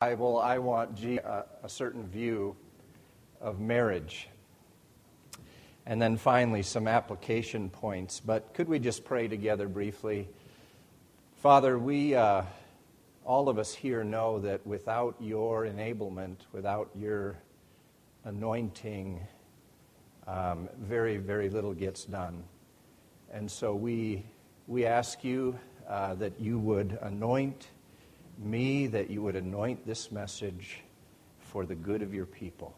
Bible, I want G, a, a certain view of marriage. And then finally, some application points. But could we just pray together briefly? Father, we, uh, all of us here know that without your enablement, without your anointing, um, very, very little gets done. And so we, we ask you uh, that you would anoint me that you would anoint this message for the good of your people.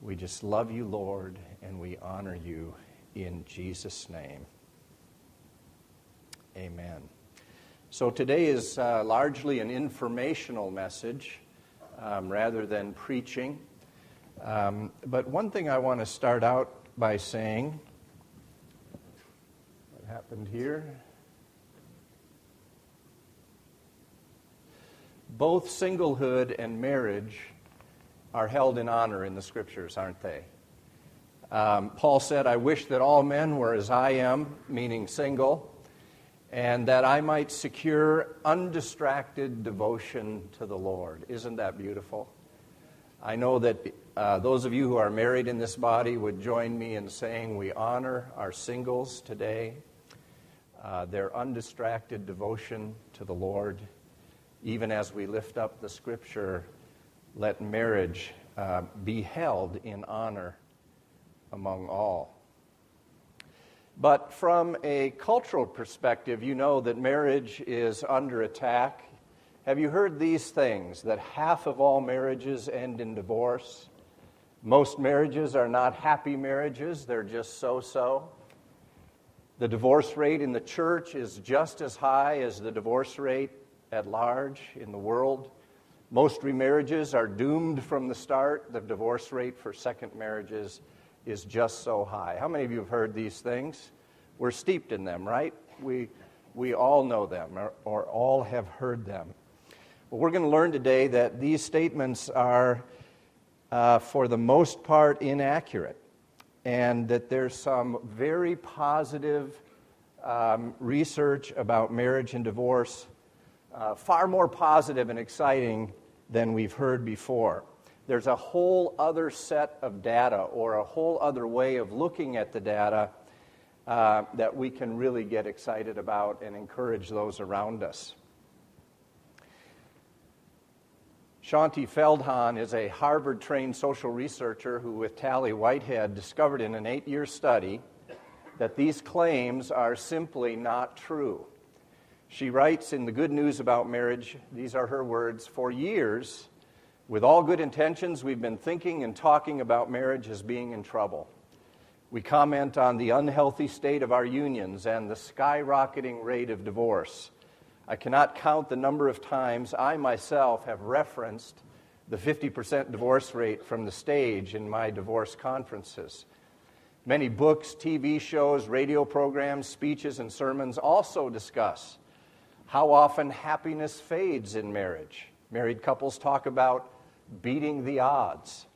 We just love you, Lord, and we honor you in Jesus' name. Amen. So today is uh, largely an informational message um, rather than preaching. Um, but one thing I want to start out by saying what happened here? Both singlehood and marriage are held in honor in the scriptures, aren't they? Um, Paul said, I wish that all men were as I am, meaning single, and that I might secure undistracted devotion to the Lord. Isn't that beautiful? I know that uh, those of you who are married in this body would join me in saying we honor our singles today, uh, their undistracted devotion to the Lord even as we lift up the scripture, let marriage uh, be held in honor among all. But from a cultural perspective, you know that marriage is under attack. Have you heard these things? That half of all marriages end in divorce. Most marriages are not happy marriages, they're just so so. The divorce rate in the church is just as high as the divorce rate at large in the world. Most remarriages are doomed from the start. The divorce rate for second marriages is just so high. How many of you have heard these things? We're steeped in them, right? We, we all know them or, or all have heard them. Well, we're going to learn today that these statements are, uh, for the most part, inaccurate, and that there's some very positive um, research about marriage and divorce uh, far more positive and exciting than we've heard before. There's a whole other set of data or a whole other way of looking at the data uh, that we can really get excited about and encourage those around us. Shaunti Feldhahn is a Harvard trained social researcher who, with Tally Whitehead, discovered in an eight year study that these claims are simply not true. She writes in The Good News About Marriage, these are her words For years, with all good intentions, we've been thinking and talking about marriage as being in trouble. We comment on the unhealthy state of our unions and the skyrocketing rate of divorce. I cannot count the number of times I myself have referenced the 50% divorce rate from the stage in my divorce conferences. Many books, TV shows, radio programs, speeches, and sermons also discuss how often happiness fades in marriage. Married couples talk about beating the odds.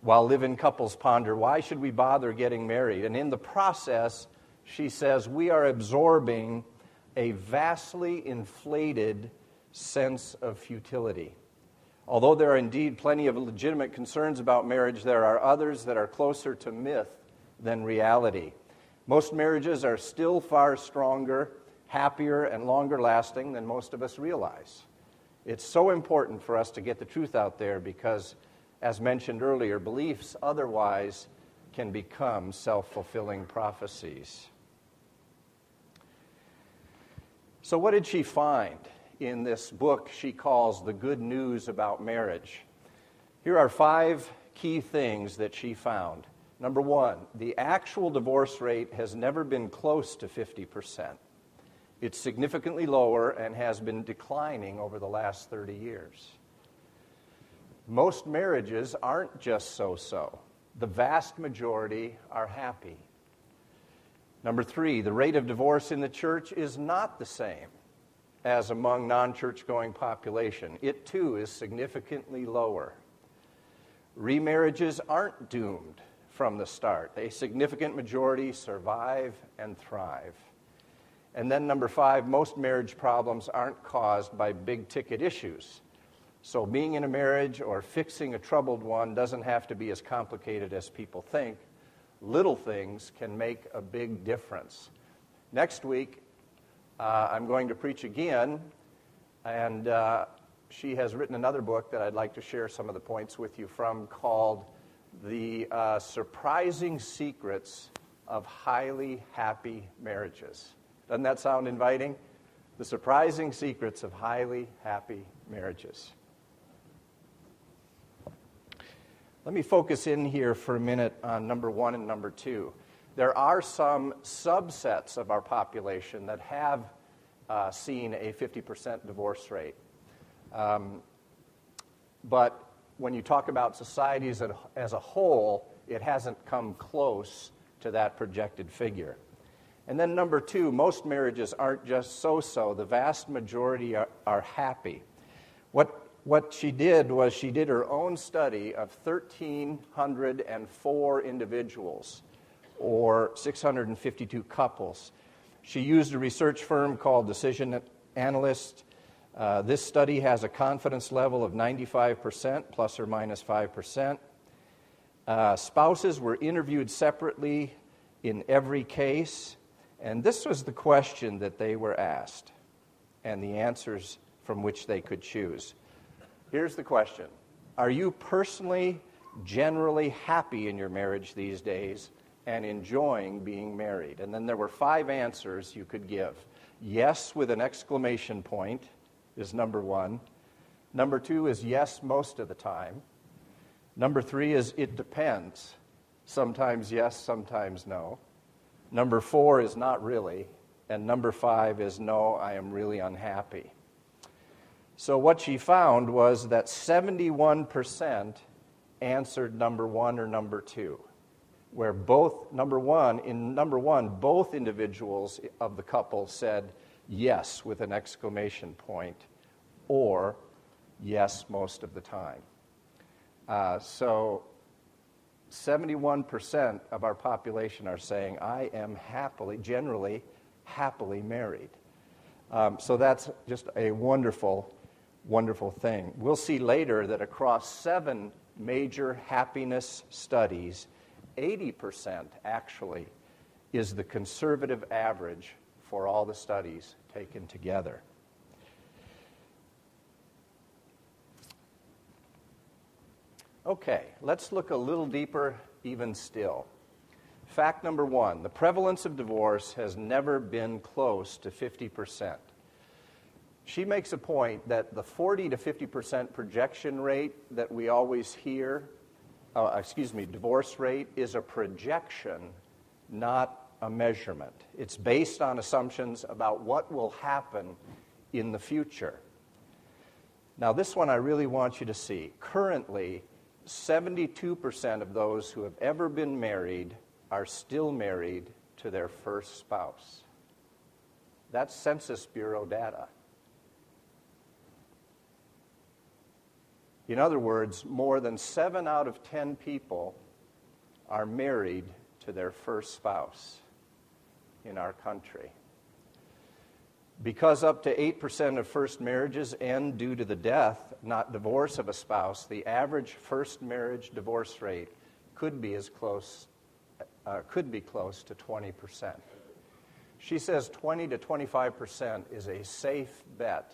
While live in couples ponder, why should we bother getting married? And in the process, she says, we are absorbing a vastly inflated sense of futility. Although there are indeed plenty of legitimate concerns about marriage, there are others that are closer to myth than reality. Most marriages are still far stronger happier, and longer lasting than most of us realize. It's so important for us to get the truth out there because, as mentioned earlier, beliefs otherwise can become self fulfilling prophecies. So, what did she find in this book she calls The Good News About Marriage? Here are five key things that she found. Number one, the actual divorce rate has never been close to 50%. It's significantly lower and has been declining over the last 30 years. Most marriages aren't just so so, the vast majority are happy. Number three, the rate of divorce in the church is not the same as among non church going population. It too is significantly lower. Remarriages aren't doomed from the start. A significant majority survive and thrive. And then, number five, most marriage problems aren't caused by big ticket issues. So, being in a marriage or fixing a troubled one doesn't have to be as complicated as people think. Little things can make a big difference. Next week, uh, I'm going to preach again, and uh, she has written another book that I'd like to share some of the points with you from called The uh, Surprising Secrets of Highly Happy Marriages. Doesn't that sound inviting? The Surprising Secrets of Highly Happy Marriages. Let me focus in here for a minute on number one and number two there are some subsets of our population that have uh, seen a 50% divorce rate. Um, but when you talk about societies as a whole, it hasn't come close to that projected figure. And then, number two, most marriages aren't just so so, the vast majority are, are happy. What, what she did was she did her own study of 1,304 individuals or 652 couples. She used a research firm called Decision Analyst. Uh, this study has a confidence level of 95%, plus or minus 5%. Uh, spouses were interviewed separately in every case, and this was the question that they were asked and the answers from which they could choose. Here's the question Are you personally, generally happy in your marriage these days? and enjoying being married. And then there were five answers you could give. Yes, with an exclamation point, is number one. Number two is yes most of the time. Number three is it depends. Sometimes yes, sometimes no. Number four is not really. And number five is no, I am really unhappy. So, what she found was that 71% answered number one or number two where both, number one, in number one, both individuals of the couple said yes with an exclamation point or yes most of the time. Uh, so 71% of our population are saying, I am happily, generally, happily married. Um, so that's just a wonderful, wonderful thing. We'll see later that across seven major happiness studies, 80% actually is the conservative average for all the studies taken together. Okay, let's look a little deeper even still. Fact number one the prevalence of divorce has never been close to 50%. She makes a point that the 40 to 50% projection rate that we always hear uh, excuse me, divorce rate is a projection, not a measurement. It's based on assumptions about what will happen in the future. Now, this one I really want you to see. Currently, 72% of those who have ever been married are still married to their first spouse. That's Census Bureau data. In other words, more than seven out of ten people are married to their first spouse in our country. Because up to 8% of first marriages end due to the death, not divorce of a spouse, the average first marriage divorce rate could be as close, uh, could be close to 20%. She says 20 to 25% is a safe bet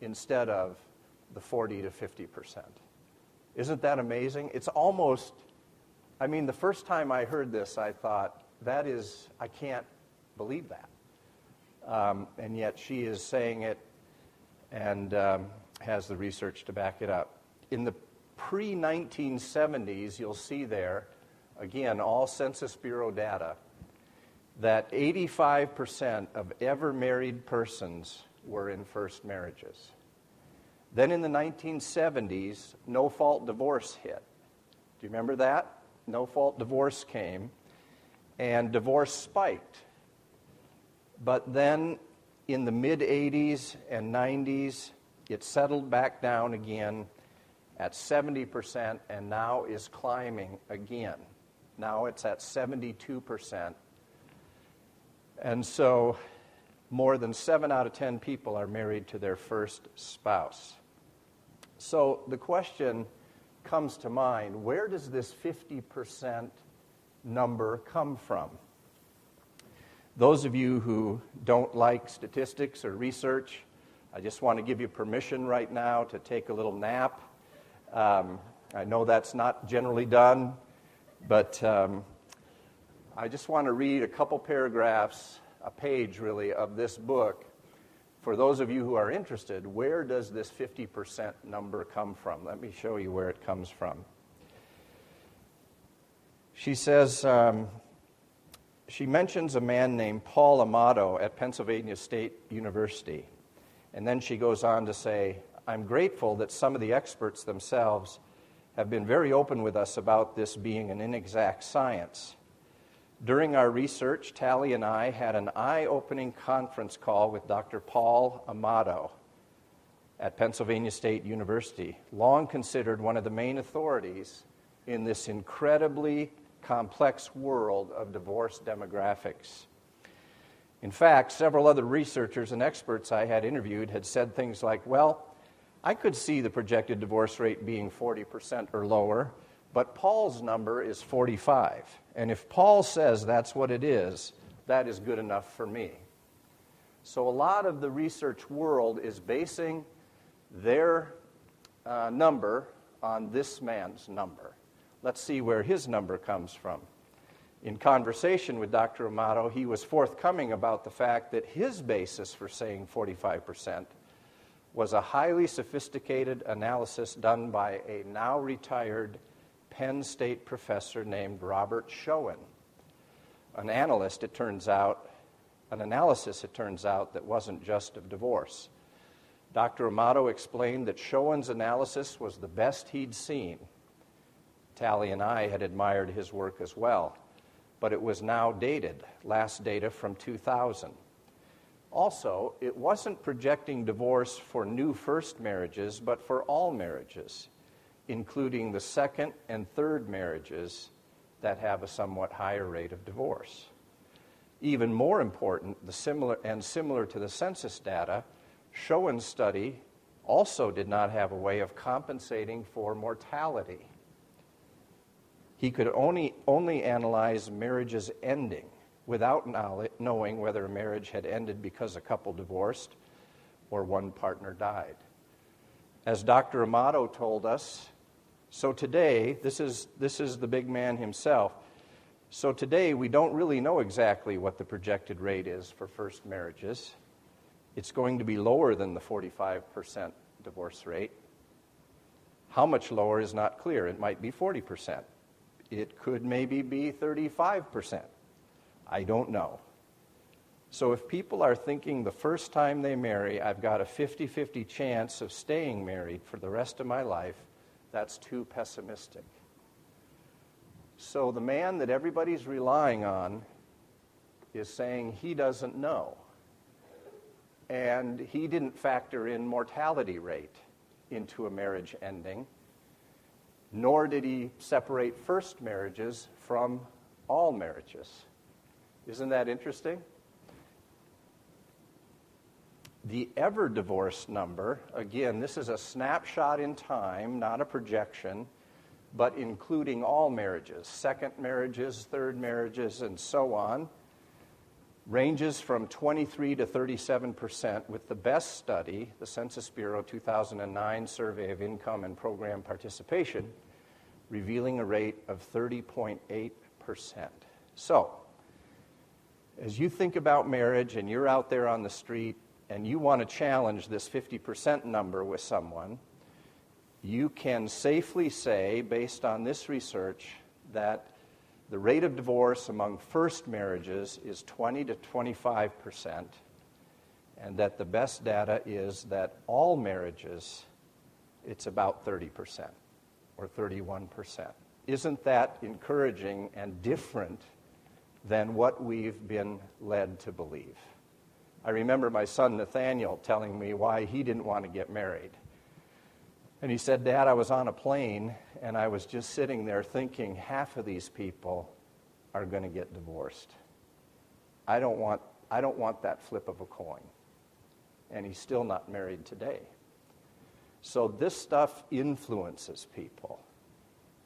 instead of the 40 to 50 percent. Isn't that amazing? It's almost, I mean, the first time I heard this, I thought, that is, I can't believe that. Um, and yet she is saying it and um, has the research to back it up. In the pre 1970s, you'll see there, again, all Census Bureau data, that 85% of ever married persons were in first marriages. Then in the 1970s, no fault divorce hit. Do you remember that? No fault divorce came, and divorce spiked. But then in the mid 80s and 90s, it settled back down again at 70% and now is climbing again. Now it's at 72%. And so more than 7 out of 10 people are married to their first spouse. So the question comes to mind where does this 50% number come from? Those of you who don't like statistics or research, I just want to give you permission right now to take a little nap. Um, I know that's not generally done, but um, I just want to read a couple paragraphs, a page really, of this book. For those of you who are interested, where does this 50% number come from? Let me show you where it comes from. She says, um, she mentions a man named Paul Amato at Pennsylvania State University. And then she goes on to say, I'm grateful that some of the experts themselves have been very open with us about this being an inexact science. During our research, Tally and I had an eye opening conference call with Dr. Paul Amato at Pennsylvania State University, long considered one of the main authorities in this incredibly complex world of divorce demographics. In fact, several other researchers and experts I had interviewed had said things like, well, I could see the projected divorce rate being 40% or lower, but Paul's number is 45. And if Paul says that's what it is, that is good enough for me. So a lot of the research world is basing their uh, number on this man's number. Let's see where his number comes from. In conversation with Dr. Amato, he was forthcoming about the fact that his basis for saying 45% was a highly sophisticated analysis done by a now retired Penn State professor named Robert Schoen. An analyst, it turns out, an analysis, it turns out, that wasn't just of divorce. Dr. Amato explained that Schoen's analysis was the best he'd seen. Tally and I had admired his work as well but it was now dated, last data from 2000. Also, it wasn't projecting divorce for new first marriages, but for all marriages, including the second and third marriages that have a somewhat higher rate of divorce. Even more important, the similar, and similar to the census data, Schoen's study also did not have a way of compensating for mortality. He could only, only analyze marriages ending without knowing whether a marriage had ended because a couple divorced or one partner died. As Dr. Amato told us, so today, this is, this is the big man himself. So today, we don't really know exactly what the projected rate is for first marriages. It's going to be lower than the 45% divorce rate. How much lower is not clear. It might be 40%. It could maybe be 35%. I don't know. So if people are thinking the first time they marry, I've got a 50 50 chance of staying married for the rest of my life, that's too pessimistic. So the man that everybody's relying on is saying he doesn't know. And he didn't factor in mortality rate into a marriage ending nor did he separate first marriages from all marriages. Isn't that interesting? The ever divorce number, again, this is a snapshot in time, not a projection, but including all marriages, second marriages, third marriages, and so on, ranges from 23 to 37 percent, with the best study, the Census Bureau 2009 Survey of Income and Program Participation, revealing a rate of 30.8 percent. So, as you think about marriage and you're out there on the street and you want to challenge this 50% number with someone, you can safely say, based on this research, that the rate of divorce among first marriages is 20 to 25 percent, and that the best data is that all marriages, it's about 30 percent or 31 percent. Isn't that encouraging and different than what we've been led to believe? I remember my son Nathaniel telling me why he didn't want to get married. And he said, Dad, I was on a plane and I was just sitting there thinking half of these people are going to get divorced. I don't want, I don't want that flip of a coin. And he's still not married today. So this stuff influences people,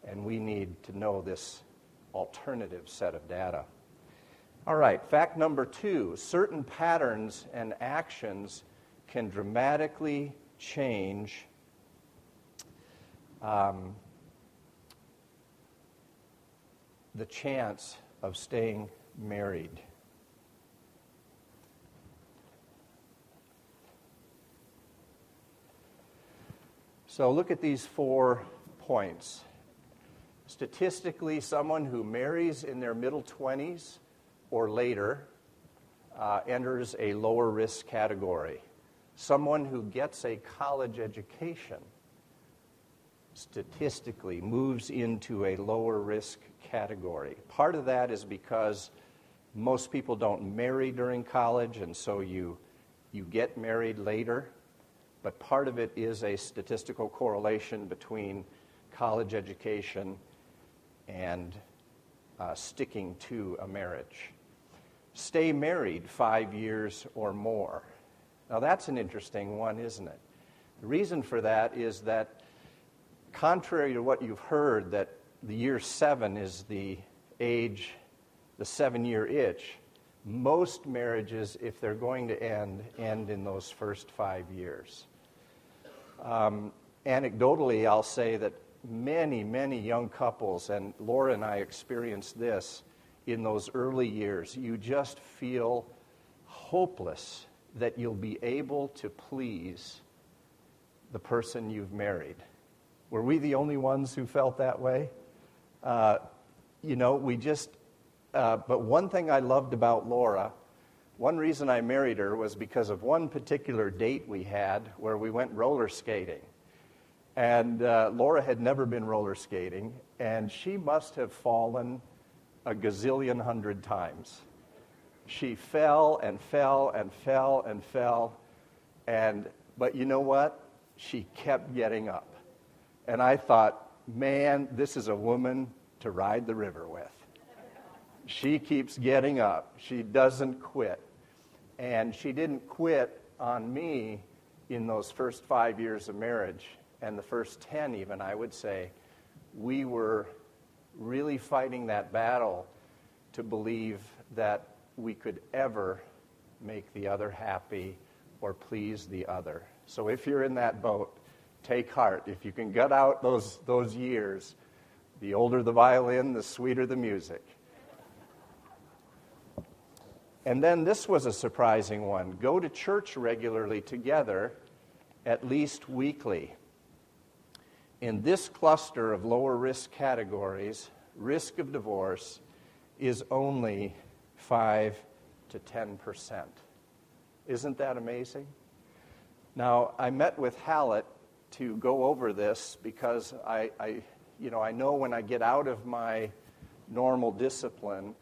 and we need to know this alternative set of data. All right, fact number two certain patterns and actions can dramatically change um, the chance of staying married. So look at these four points. Statistically, someone who marries in their middle 20s or later uh, enters a lower risk category. Someone who gets a college education statistically moves into a lower risk category. Part of that is because most people don't marry during college, and so you, you get married later. But part of it is a statistical correlation between college education and uh, sticking to a marriage. Stay married five years or more. Now, that's an interesting one, isn't it? The reason for that is that, contrary to what you've heard, that the year seven is the age, the seven year itch, most marriages, if they're going to end, end in those first five years. Um, anecdotally, I'll say that many, many young couples, and Laura and I experienced this in those early years, you just feel hopeless that you'll be able to please the person you've married. Were we the only ones who felt that way? Uh, you know, we just, uh, but one thing I loved about Laura, one reason I married her was because of one particular date we had where we went roller skating. And uh, Laura had never been roller skating, and she must have fallen a gazillion hundred times. She fell and fell and fell and fell, and but you know what? She kept getting up. And I thought, man, this is a woman to ride the river with. She keeps getting up. She doesn't quit. And she didn't quit on me in those first five years of marriage and the first 10, even, I would say. We were really fighting that battle to believe that we could ever make the other happy or please the other. So if you're in that boat, take heart. If you can gut out those, those years, the older the violin, the sweeter the music. And then this was a surprising one go to church regularly together, at least weekly. In this cluster of lower risk categories, risk of divorce is only 5 to 10%. Isn't that amazing? Now, I met with Hallett to go over this because I, I, you know, I know when I get out of my normal discipline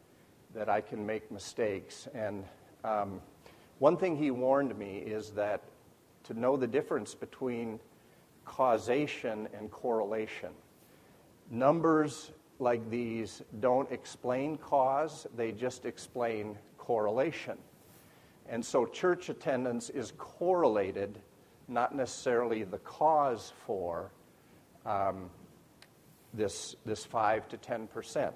that I can make mistakes. And um, one thing he warned me is that to know the difference between causation and correlation. Numbers like these don't explain cause, they just explain correlation. And so church attendance is correlated, not necessarily the cause for um, this, this 5 to 10 percent.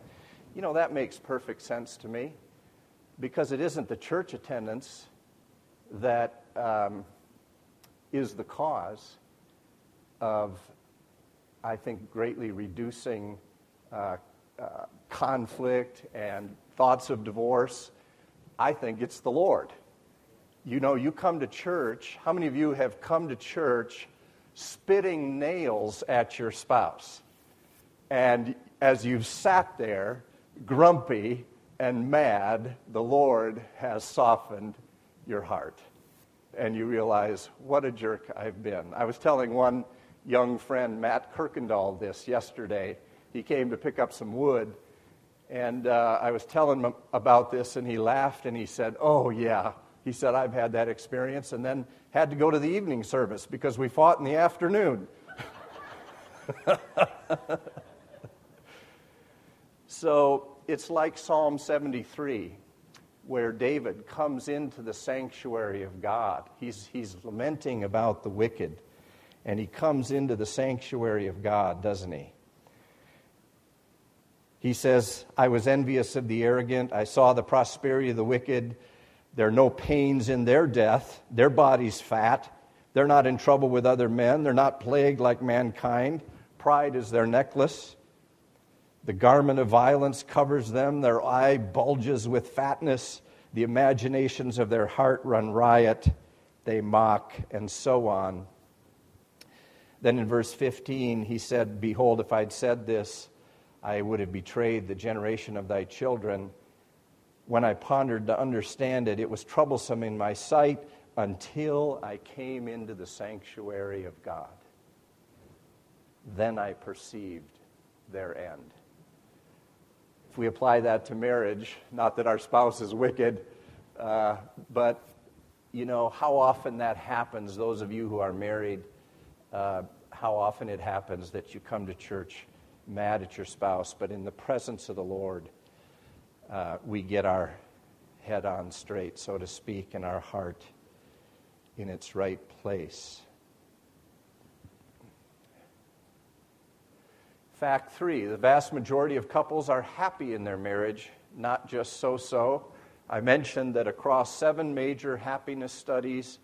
You know, that makes perfect sense to me because it isn't the church attendance that um, is the cause of, I think, greatly reducing uh, uh, conflict and thoughts of divorce. I think it's the Lord. You know, you come to church. How many of you have come to church spitting nails at your spouse? And as you've sat there, grumpy and mad, the Lord has softened your heart. And you realize, what a jerk I've been. I was telling one young friend, Matt Kirkendall, this yesterday. He came to pick up some wood, and uh, I was telling him about this, and he laughed and he said, Oh, yeah. He said, I've had that experience, and then had to go to the evening service because we fought in the afternoon. So it's like Psalm 73, where David comes into the sanctuary of God. He's, he's lamenting about the wicked. and he comes into the sanctuary of God, doesn't he? He says, I was envious of the arrogant. I saw the prosperity of the wicked. There are no pains in their death. Their body's fat. They're not in trouble with other men. They're not plagued like mankind. Pride is their necklace. The garment of violence covers them. Their eye bulges with fatness. The imaginations of their heart run riot. They mock, and so on. Then in verse 15, he said, Behold, if I'd said this, I would have betrayed the generation of thy children. When I pondered to understand it, it was troublesome in my sight until I came into the sanctuary of God. Then I perceived their end. If we apply that to marriage, not that our spouse is wicked, uh, but you know how often that happens, those of you who are married, uh, how often it happens that you come to church mad at your spouse, but in the presence of the Lord, uh, we get our head on straight, so to speak, and our heart in its right place. Fact three the vast majority of couples are happy in their marriage, not just so so. I mentioned that across seven major happiness studies,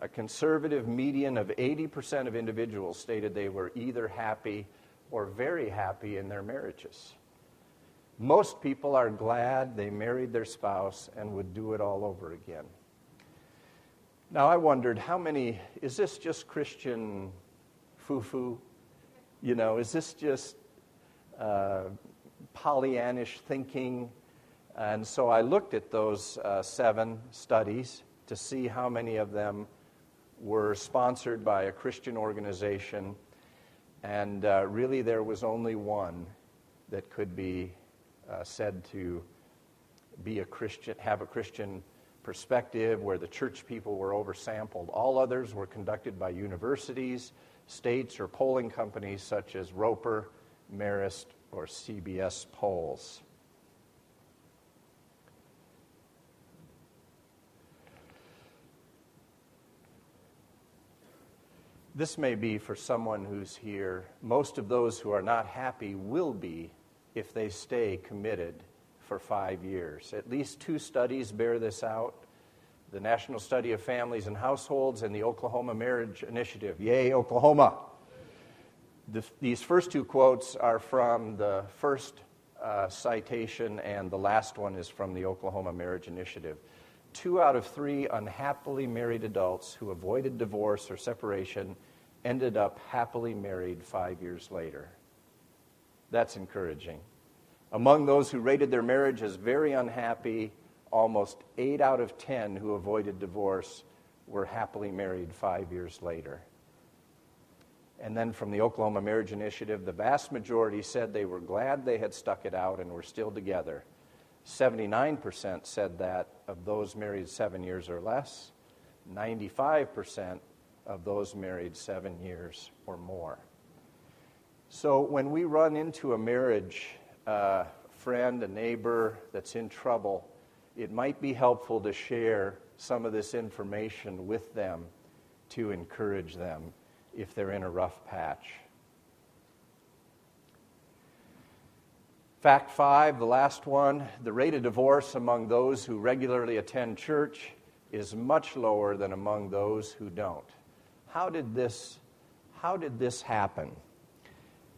a conservative median of 80% of individuals stated they were either happy or very happy in their marriages. Most people are glad they married their spouse and would do it all over again. Now, I wondered how many, is this just Christian foo foo? You know, is this just uh, Pollyannish thinking? And so I looked at those uh, seven studies to see how many of them were sponsored by a Christian organization and uh, really, there was only one that could be uh, said to be a Christian, have a Christian perspective, where the church people were oversampled. All others were conducted by universities, states, or polling companies such as Roper, Marist, or CBS Polls. This may be for someone who's here. Most of those who are not happy will be if they stay committed for five years. At least two studies bear this out the National Study of Families and Households and the Oklahoma Marriage Initiative. Yay, Oklahoma! The, these first two quotes are from the first uh, citation, and the last one is from the Oklahoma Marriage Initiative two out of three unhappily married adults who avoided divorce or separation ended up happily married five years later. That's encouraging. Among those who rated their marriage as very unhappy, almost eight out of ten who avoided divorce were happily married five years later. And then from the Oklahoma Marriage Initiative, the vast majority said they were glad they had stuck it out and were still together. 79% said that of those married seven years or less, 95% of those married seven years or more. So when we run into a marriage uh, friend, a neighbor that's in trouble, it might be helpful to share some of this information with them to encourage them if they're in a rough patch. Fact five, the last one the rate of divorce among those who regularly attend church is much lower than among those who don't. How did this, how did this happen?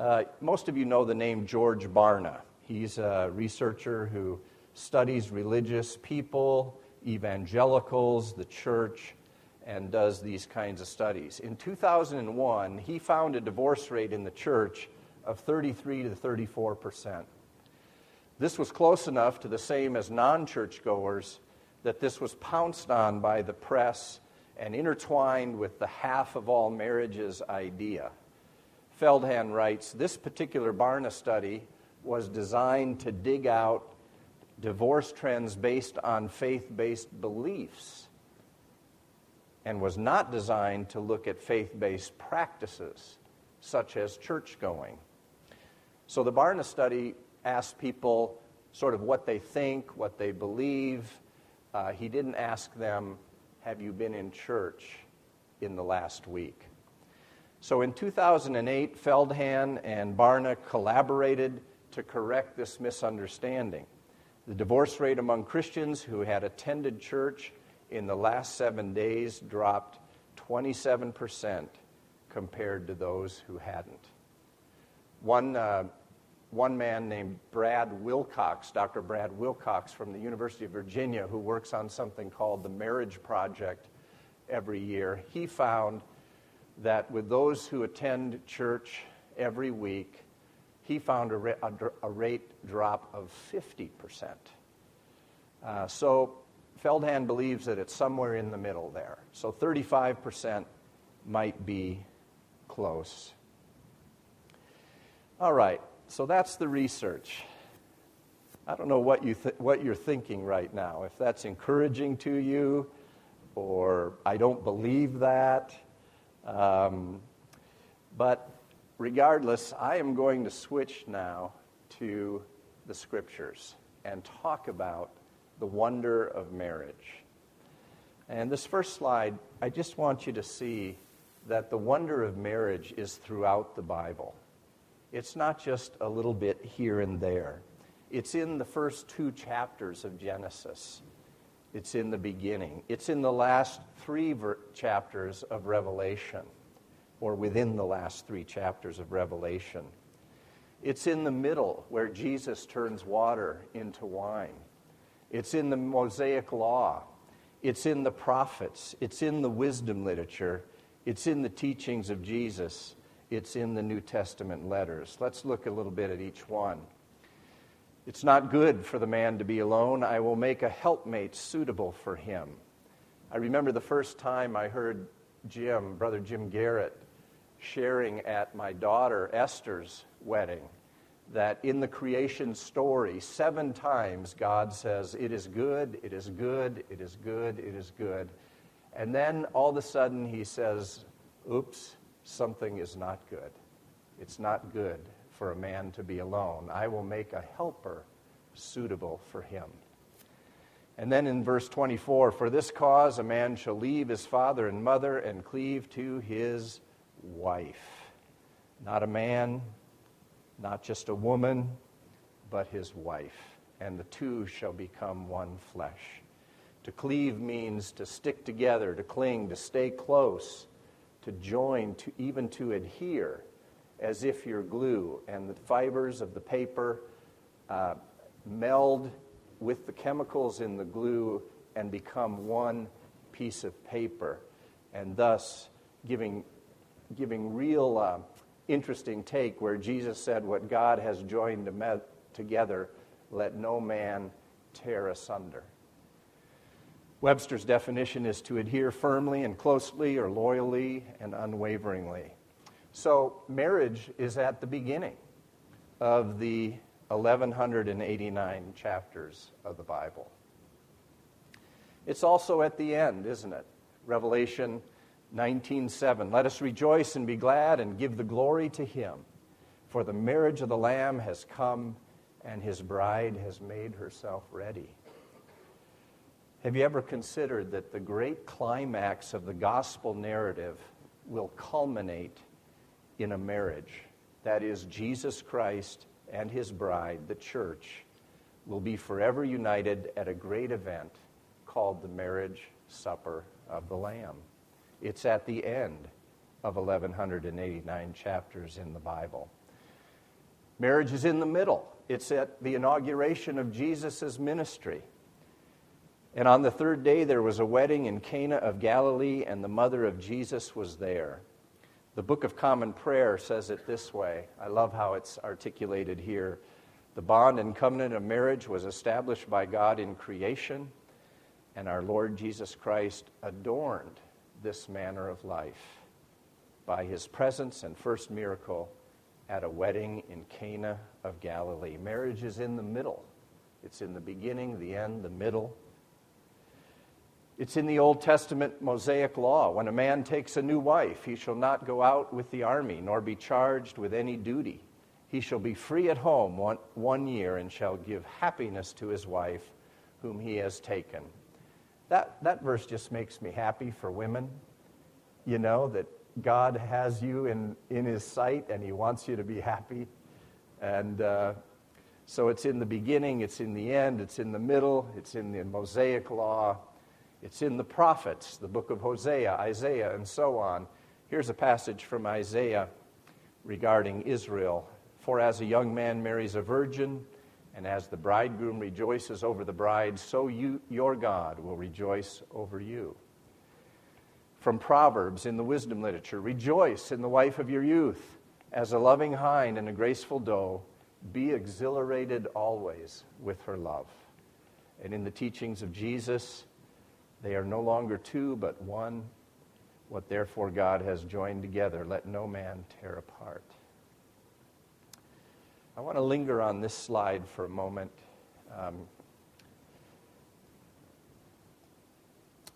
Uh, most of you know the name George Barna. He's a researcher who studies religious people, evangelicals, the church, and does these kinds of studies. In 2001, he found a divorce rate in the church of 33 to 34 percent. This was close enough to the same as non churchgoers that this was pounced on by the press and intertwined with the half of all marriages idea. Feldhahn writes This particular Barna study was designed to dig out divorce trends based on faith based beliefs and was not designed to look at faith based practices such as church going. So the Barna study asked people sort of what they think, what they believe. Uh, he didn't ask them, Have you been in church in the last week? So in 2008, Feldhahn and Barna collaborated to correct this misunderstanding. The divorce rate among Christians who had attended church in the last seven days dropped 27% compared to those who hadn't. One, uh, one man named Brad Wilcox, Dr. Brad Wilcox from the University of Virginia, who works on something called the Marriage Project every year, he found that with those who attend church every week, he found a, a, a rate drop of 50%. Uh, so Feldhahn believes that it's somewhere in the middle there. So 35% might be close. All right, so that's the research. I don't know what, you th- what you're thinking right now, if that's encouraging to you, or I don't believe that. Um, but regardless, I am going to switch now to the scriptures and talk about the wonder of marriage. And this first slide, I just want you to see that the wonder of marriage is throughout the Bible. It's not just a little bit here and there. It's in the first two chapters of Genesis. It's in the beginning. It's in the last three ver- chapters of Revelation, or within the last three chapters of Revelation. It's in the middle where Jesus turns water into wine. It's in the Mosaic Law. It's in the prophets. It's in the wisdom literature. It's in the teachings of Jesus. It's in the New Testament letters. Let's look a little bit at each one. It's not good for the man to be alone. I will make a helpmate suitable for him. I remember the first time I heard Jim, Brother Jim Garrett, sharing at my daughter Esther's wedding that in the creation story, seven times God says, It is good, it is good, it is good, it is good. And then all of a sudden he says, Oops, something is not good. It's not good for a man to be alone. I will make a helper suitable for him. And then in verse 24, for this cause a man shall leave his father and mother and cleave to his wife. Not a man, not just a woman, but his wife. And the two shall become one flesh. To cleave means to stick together, to cling, to stay close, to join, to even to adhere, as if you're glue. And the fibers of the paper uh, meld with the chemicals in the glue and become one piece of paper, and thus giving, giving real uh, interesting take where Jesus said, What God has joined together, let no man tear asunder. Webster's definition is to adhere firmly and closely or loyally and unwaveringly. So, marriage is at the beginning of the 1189 chapters of the Bible. It's also at the end, isn't it? Revelation 19:7 Let us rejoice and be glad and give the glory to him for the marriage of the lamb has come and his bride has made herself ready. Have you ever considered that the great climax of the gospel narrative will culminate in a marriage? That is Jesus Christ and his bride, the church, will be forever united at a great event called the marriage supper of the Lamb. It's at the end of 1189 chapters in the Bible. Marriage is in the middle. It's at the inauguration of Jesus' ministry. And on the third day, there was a wedding in Cana of Galilee, and the mother of Jesus was there. The Book of Common Prayer says it this way. I love how it's articulated here. The bond and covenant of marriage was established by God in creation, and our Lord Jesus Christ adorned this manner of life by his presence and first miracle at a wedding in Cana of Galilee. Marriage is in the middle, it's in the beginning, the end, the middle. It's in the Old Testament Mosaic law. When a man takes a new wife, he shall not go out with the army, nor be charged with any duty. He shall be free at home one, one year and shall give happiness to his wife, whom he has taken. That, that verse just makes me happy for women. You know, that God has you in, in His sight and He wants you to be happy. And uh, so it's in the beginning, it's in the end, it's in the middle, it's in the Mosaic Law, it's in the prophets, the book of Hosea, Isaiah, and so on. Here's a passage from Isaiah regarding Israel. For as a young man marries a virgin, and as the bridegroom rejoices over the bride, so you, your God will rejoice over you. From Proverbs in the wisdom literature Rejoice in the wife of your youth, as a loving hind and a graceful doe. Be exhilarated always with her love. And in the teachings of Jesus, they are no longer two, but one. What therefore God has joined together, let no man tear apart. I want to linger on this slide for a moment. Um,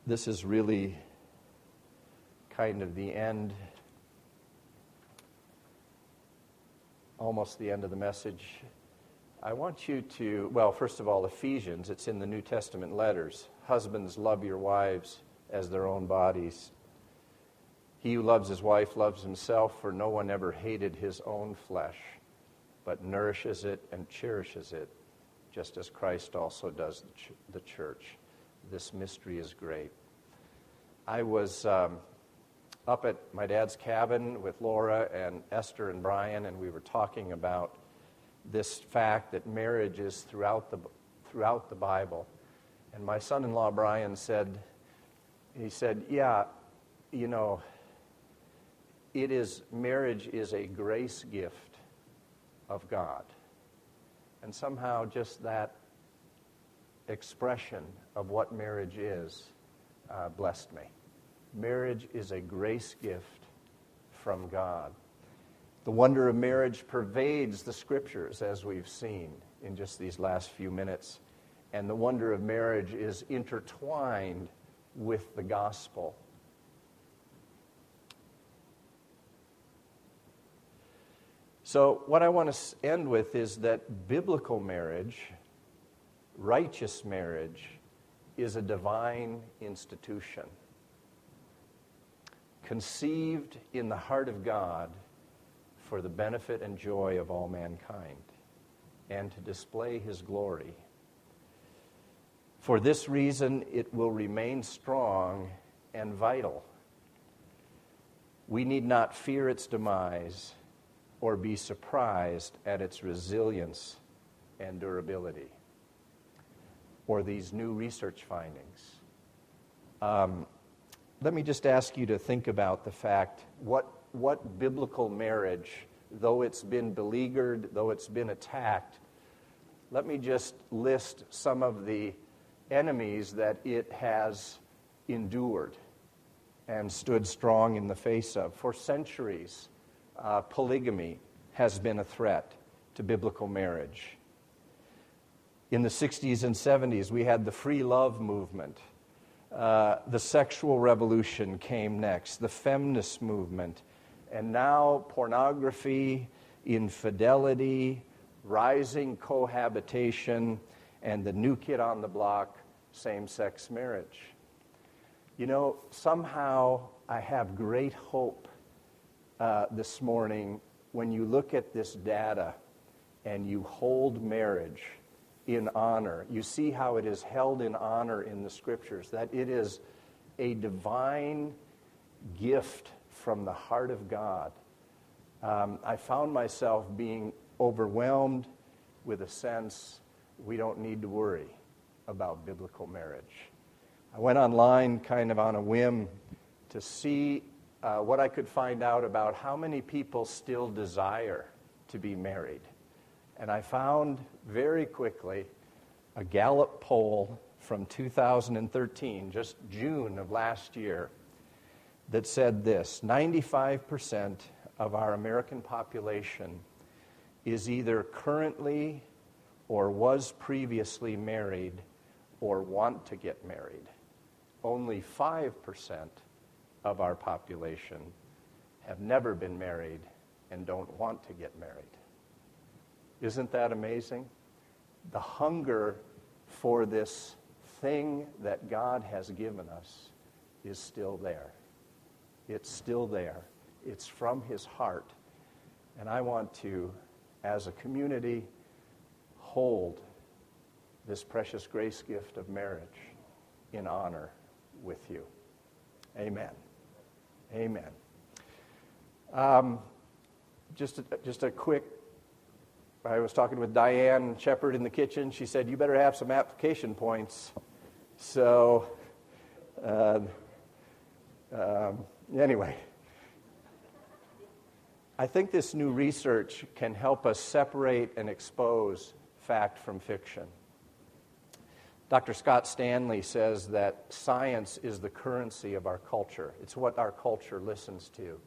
this is really kind of the end, almost the end of the message. I want you to, well, first of all, Ephesians, it's in the New Testament letters. Husbands, love your wives as their own bodies. He who loves his wife loves himself, for no one ever hated his own flesh but nourishes it and cherishes it, just as Christ also does the, church. This mystery is great. I was um, up at my dad's cabin with Laura and Esther and Brian, and we were talking about this fact that marriage is throughout the, throughout the Bible. And my son in law, Brian, said, he said, Yeah, you know, it is, marriage is a grace gift of God. And somehow, just that expression of what marriage is uh, blessed me. Marriage is a grace gift from God. The wonder of marriage pervades the scriptures, as we've seen in just these last few minutes. And the wonder of marriage is intertwined with the gospel So, what I want to end with is that biblical marriage, righteous marriage, is a divine institution. Conceived in the heart of God for the benefit and joy of all mankind, and to display his glory. For this reason, it will remain strong and vital. We need not fear its demise or be surprised at its resilience and durability, or these new research findings. Um, let me just ask you to think about the fact what, what biblical marriage, though it's been beleaguered, though it's been attacked, let me just list some of the enemies that it has endured and stood strong in the face of. For centuries, uh, polygamy has been a threat to biblical marriage. In the 60s and 70s, we had the free love movement. Uh, the sexual revolution came next, the feminist movement, and now pornography, infidelity, rising cohabitation, and the new kid on the block, same sex marriage. You know, somehow I have great hope uh, this morning when you look at this data and you hold marriage in honor, you see how it is held in honor in the scriptures, that it is a divine gift from the heart of God. Um, I found myself being overwhelmed with a sense we don't need to worry about biblical marriage. I went online kind of on a whim to see uh, what I could find out about how many people still desire to be married. And I found very quickly a Gallup poll from 2013, just June of last year, that said this 95% of our American population is either currently or was previously married or want to get married. Only 5% of our population have never been married and don't want to get married. Isn't that amazing? The hunger for this thing that God has given us is still there. It's still there, it's from His heart. And I want to, as a community, hold this precious grace gift of marriage in honor with you. Amen. Amen. Um, just, a, just a quick I was talking with Diane Shepard in the kitchen. She said, You better have some application points. So, uh, um, anyway, I think this new research can help us separate and expose fact from fiction. Dr. Scott Stanley says that science is the currency of our culture. It's what our culture listens to.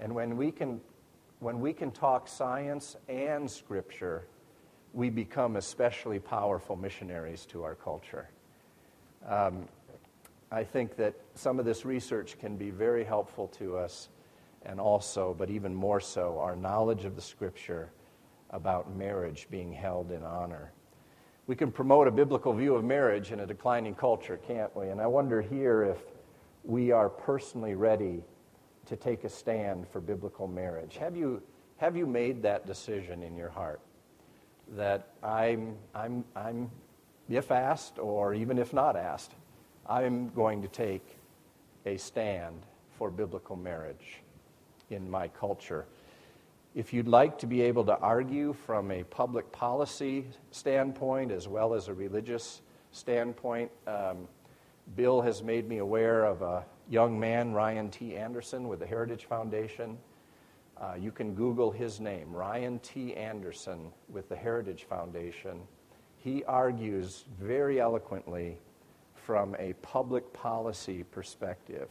And when we can, when we can talk science and scripture, we become especially powerful missionaries to our culture. Um, I think that some of this research can be very helpful to us, and also, but even more so, our knowledge of the scripture about marriage being held in honor we can promote a biblical view of marriage in a declining culture, can't we? And I wonder here if we are personally ready to take a stand for biblical marriage. Have you, have you made that decision in your heart? That I'm, I'm, I'm, if asked, or even if not asked, I'm going to take a stand for biblical marriage in my culture. If you'd like to be able to argue from a public policy standpoint as well as a religious standpoint, um, Bill has made me aware of a young man, Ryan T. Anderson, with the Heritage Foundation. Uh, you can Google his name, Ryan T. Anderson, with the Heritage Foundation. He argues very eloquently from a public policy perspective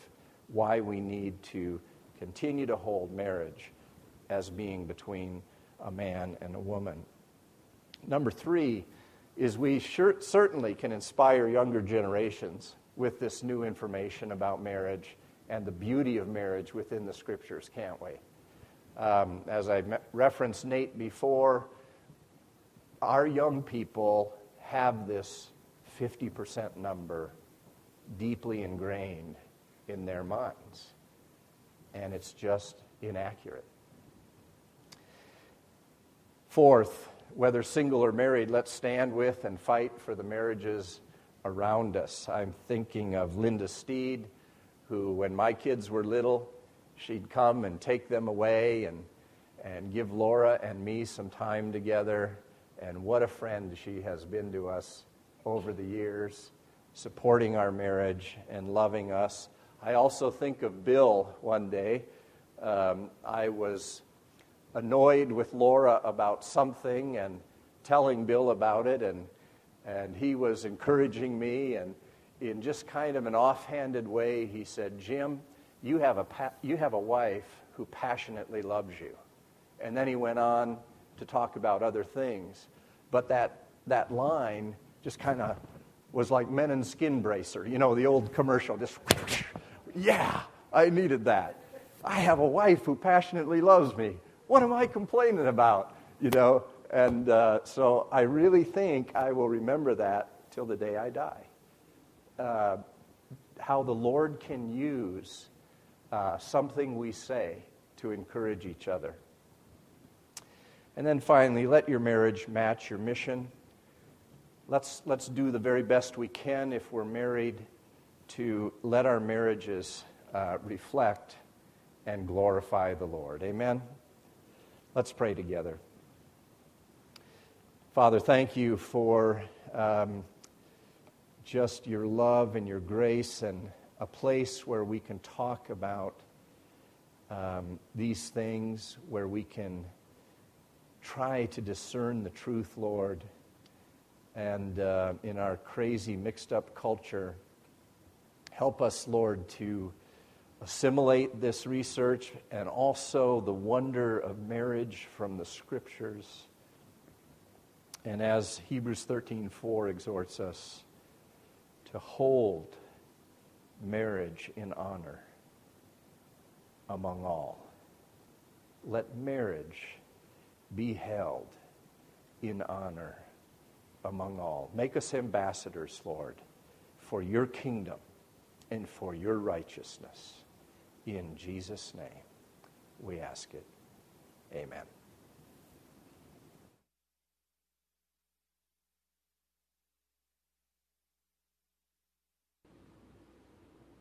why we need to continue to hold marriage as being between a man and a woman. Number three is we sure, certainly can inspire younger generations with this new information about marriage and the beauty of marriage within the scriptures, can't we? Um, as I referenced Nate before, our young people have this 50% number deeply ingrained in their minds, and it's just inaccurate. Fourth, whether single or married, let's stand with and fight for the marriages around us. I'm thinking of Linda Steed, who, when my kids were little, she'd come and take them away and, and give Laura and me some time together. And what a friend she has been to us over the years, supporting our marriage and loving us. I also think of Bill one day. Um, I was annoyed with Laura about something and telling Bill about it, and, and he was encouraging me. And in just kind of an offhanded way, he said, Jim, you have a, pa- you have a wife who passionately loves you. And then he went on to talk about other things. But that, that line just kind of was like Mennen Skin Bracer, you know, the old commercial, just, yeah, I needed that. I have a wife who passionately loves me. What am I complaining about? You know, and uh, so I really think I will remember that till the day I die. Uh, how the Lord can use uh, something we say to encourage each other. And then finally, let your marriage match your mission. Let's, let's do the very best we can if we're married to let our marriages uh, reflect and glorify the Lord. Amen. Let's pray together. Father, thank you for um, just your love and your grace and a place where we can talk about um, these things, where we can try to discern the truth, Lord. And uh, in our crazy, mixed up culture, help us, Lord, to assimilate this research and also the wonder of marriage from the scriptures. And as Hebrews 13:4 exhorts us to hold marriage in honor among all. Let marriage be held in honor among all. Make us ambassadors, Lord, for your kingdom and for your righteousness. In Jesus' name, we ask it. Amen.